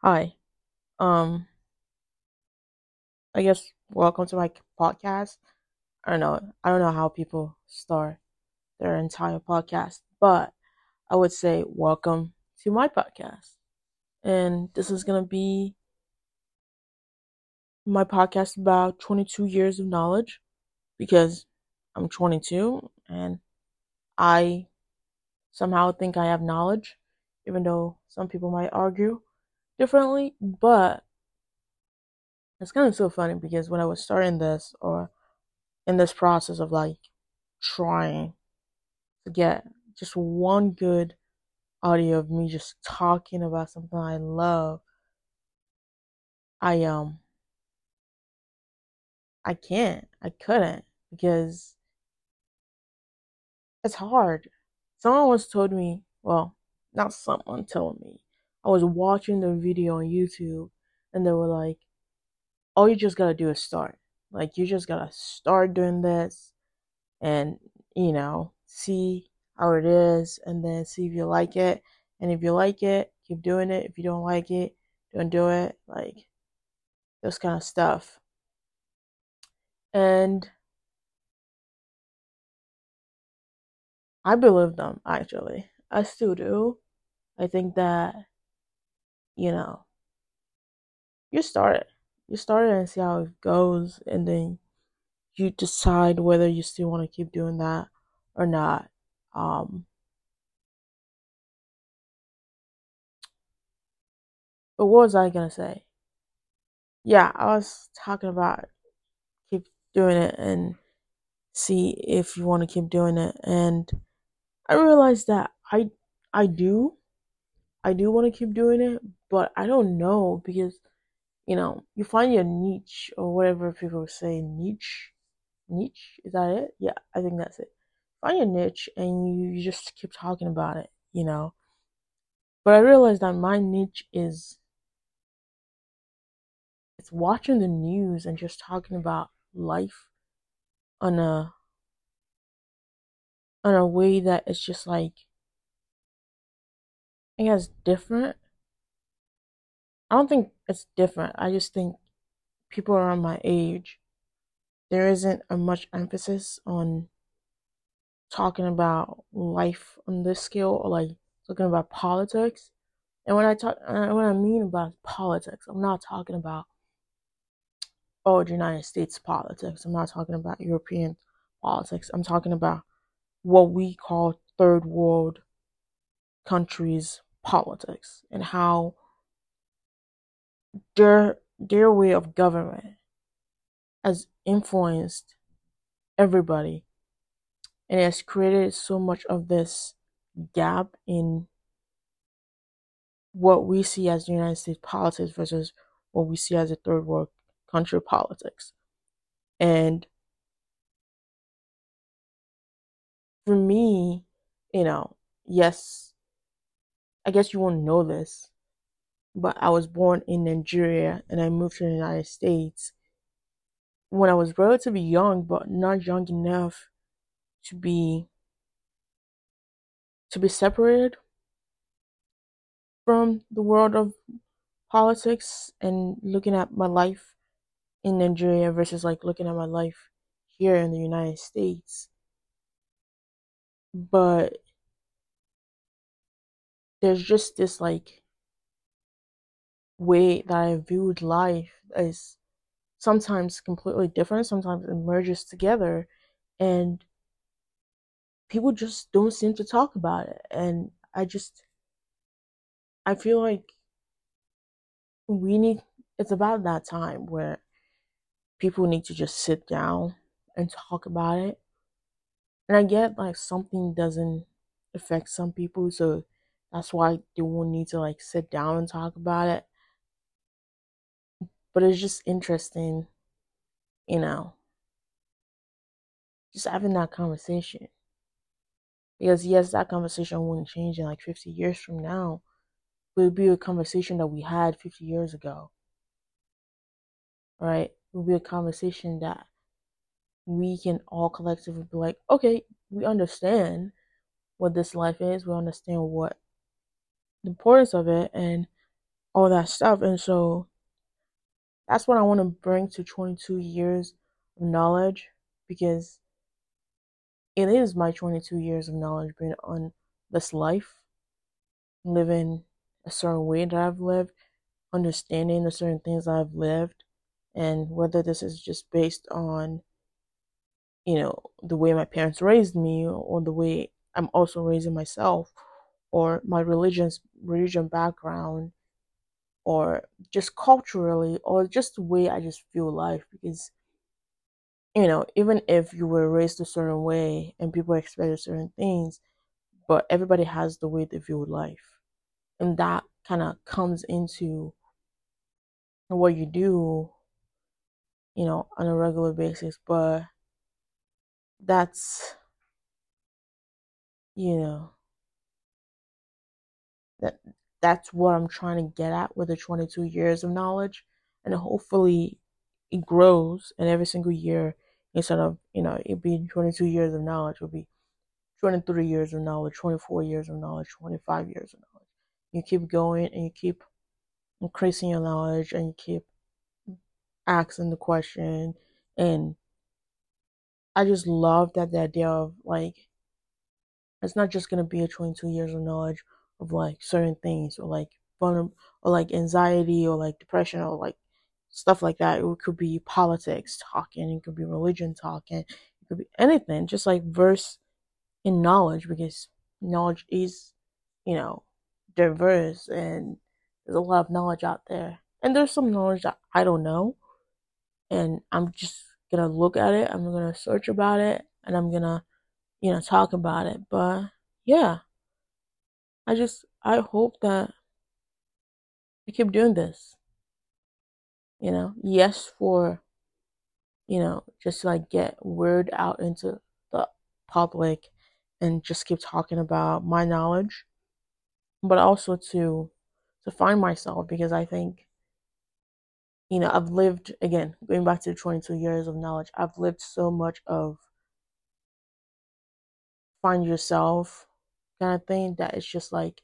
Hi. Um, I guess welcome to my podcast. I don't know. I don't know how people start their entire podcast, but I would say welcome to my podcast. And this is going to be my podcast about 22 years of knowledge because I'm 22 and I somehow think I have knowledge, even though some people might argue differently. But it's kind of so funny because when I was starting this or in this process of like trying to get just one good audio of me just talking about something I love, I um I can't. I couldn't because it's hard. Someone once told me, well, not someone told me. I was watching the video on YouTube and they were like, all you just gotta do is start. Like, you just gotta start doing this and, you know, see how it is and then see if you like it. And if you like it, keep doing it. If you don't like it, don't do it. Like, this kind of stuff. And I believe them, actually. I still do. I think that, you know, you start it. You start it and see how it goes, and then you decide whether you still want to keep doing that or not. Um, but what was I gonna say? Yeah, I was talking about keep doing it and see if you want to keep doing it, and I realized that I I do I do want to keep doing it, but I don't know because you know you find your niche or whatever people say niche niche is that it? Yeah, I think that's it. Find your niche and you, you just keep talking about it, you know. But I realized that my niche is it's watching the news and just talking about life on a on a way that it's just like I guess different. I don't think it's different. I just think people around my age there isn't a much emphasis on talking about life on this scale or like talking about politics. And when I talk, uh, what I mean about politics, I'm not talking about oh United States politics. I'm not talking about European politics. I'm talking about what we call third world countries politics and how their their way of government has influenced everybody and has created so much of this gap in what we see as United States politics versus what we see as a third world country politics. And for me, you know, yes, I guess you won't know this, but I was born in Nigeria and I moved to the United States when I was relatively young, but not young enough to be to be separated from the world of politics and looking at my life in Nigeria versus like looking at my life here in the United States. But there's just this like way that I viewed life is sometimes completely different, sometimes it merges together, and people just don't seem to talk about it. And I just, I feel like we need, it's about that time where people need to just sit down and talk about it. And I get like something doesn't affect some people, so that's why they won't need to like sit down and talk about it. But it's just interesting, you know, just having that conversation. Because yes, that conversation wouldn't change in like 50 years from now, but it'd be a conversation that we had 50 years ago. Right? It would be a conversation that we can all collectively be like, okay, we understand what this life is, we understand what the importance of it, and all that stuff. And so that's what I want to bring to 22 years of knowledge because it is my 22 years of knowledge being on this life, living a certain way that I've lived, understanding the certain things I've lived, and whether this is just based on, you know, the way my parents raised me or the way I'm also raising myself or my religion's religion background or just culturally or just the way I just feel life because you know even if you were raised a certain way and people expect certain things but everybody has the way they view life. And that kind of comes into what you do you know on a regular basis but that's you know that that's what I'm trying to get at with the 22 years of knowledge. And hopefully it grows and every single year instead of, you know, it being 22 years of knowledge, it'll be 23 years of knowledge, 24 years of knowledge, 25 years of knowledge. You keep going and you keep increasing your knowledge and you keep asking the question. And I just love that the idea of like, it's not just going to be a 22 years of knowledge of like certain things or like vulnerable or like anxiety or like depression or like stuff like that. It could be politics talking, it could be religion talking, it could be anything, just like verse in knowledge because knowledge is, you know, diverse and there's a lot of knowledge out there. And there's some knowledge that I don't know. And I'm just gonna look at it, I'm gonna search about it, and I'm gonna, you know, talk about it. But yeah. I just I hope that I keep doing this. You know, yes for you know, just like get word out into the public and just keep talking about my knowledge, but also to to find myself because I think you know, I've lived again, going back to 22 years of knowledge, I've lived so much of find yourself kind of thing that it's just like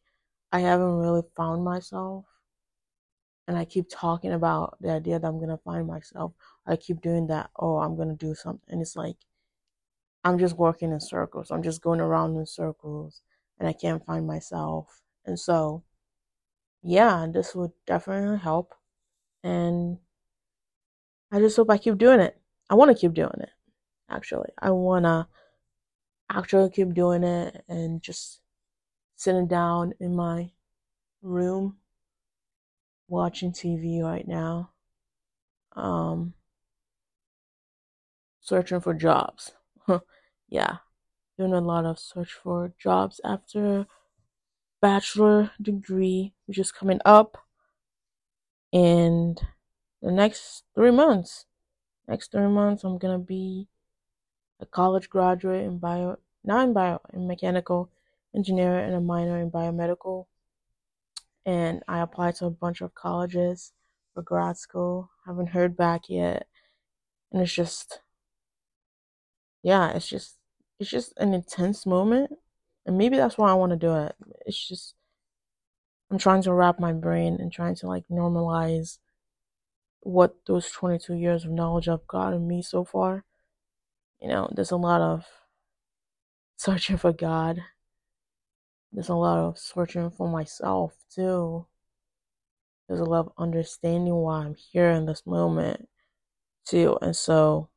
I haven't really found myself. And I keep talking about the idea that I'm gonna find myself. I keep doing that, oh, I'm gonna do something. And it's like I'm just working in circles. I'm just going around in circles and I can't find myself. And so yeah, this would definitely help. And I just hope I keep doing it. I wanna keep doing it, actually. I wanna actually keep doing it and just sitting down in my room watching TV right now. Um, searching for jobs. yeah, doing a lot of search for jobs after bachelor degree, which is coming up in the next three months. Next three months, I'm gonna be a college graduate in bio, not in bio, in mechanical engineer and a minor in biomedical. And I applied to a bunch of colleges for grad school. Haven't heard back yet. And it's just, yeah, it's just, it's just an intense moment. And maybe that's why I want to do it. It's just, I'm trying to wrap my brain and trying to like normalize what those 22 years of knowledge have gotten me so far. You know, there's a lot of searching for God there's a lot of searching for myself too. There's a lot of understanding why I'm here in this moment too. And so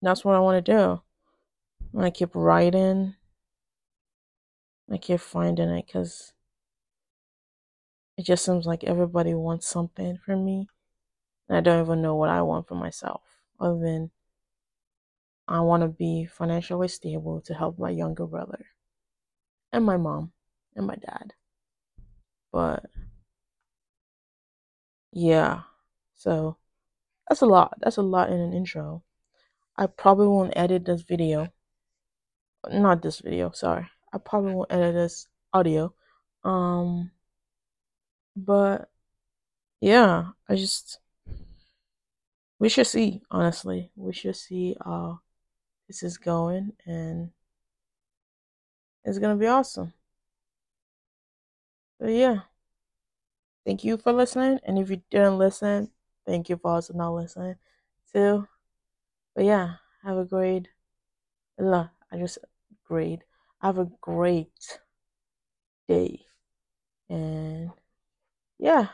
that's what I want to do. I keep writing. I keep finding it because it just seems like everybody wants something from me. And I don't even know what I want for myself, other than I want to be financially stable to help my younger brother and my mom and my dad. But yeah, so that's a lot. That's a lot in an intro. I probably won't edit this video. Not this video, sorry. I probably won't edit this audio. Um but yeah, I just we should see, honestly. We should see how this is going and it's gonna be awesome. So, yeah. thank you for listening. And if you didn't listen, thank you for also not listening too. But yeah, have a great, I just great. Have a great day. And yeah.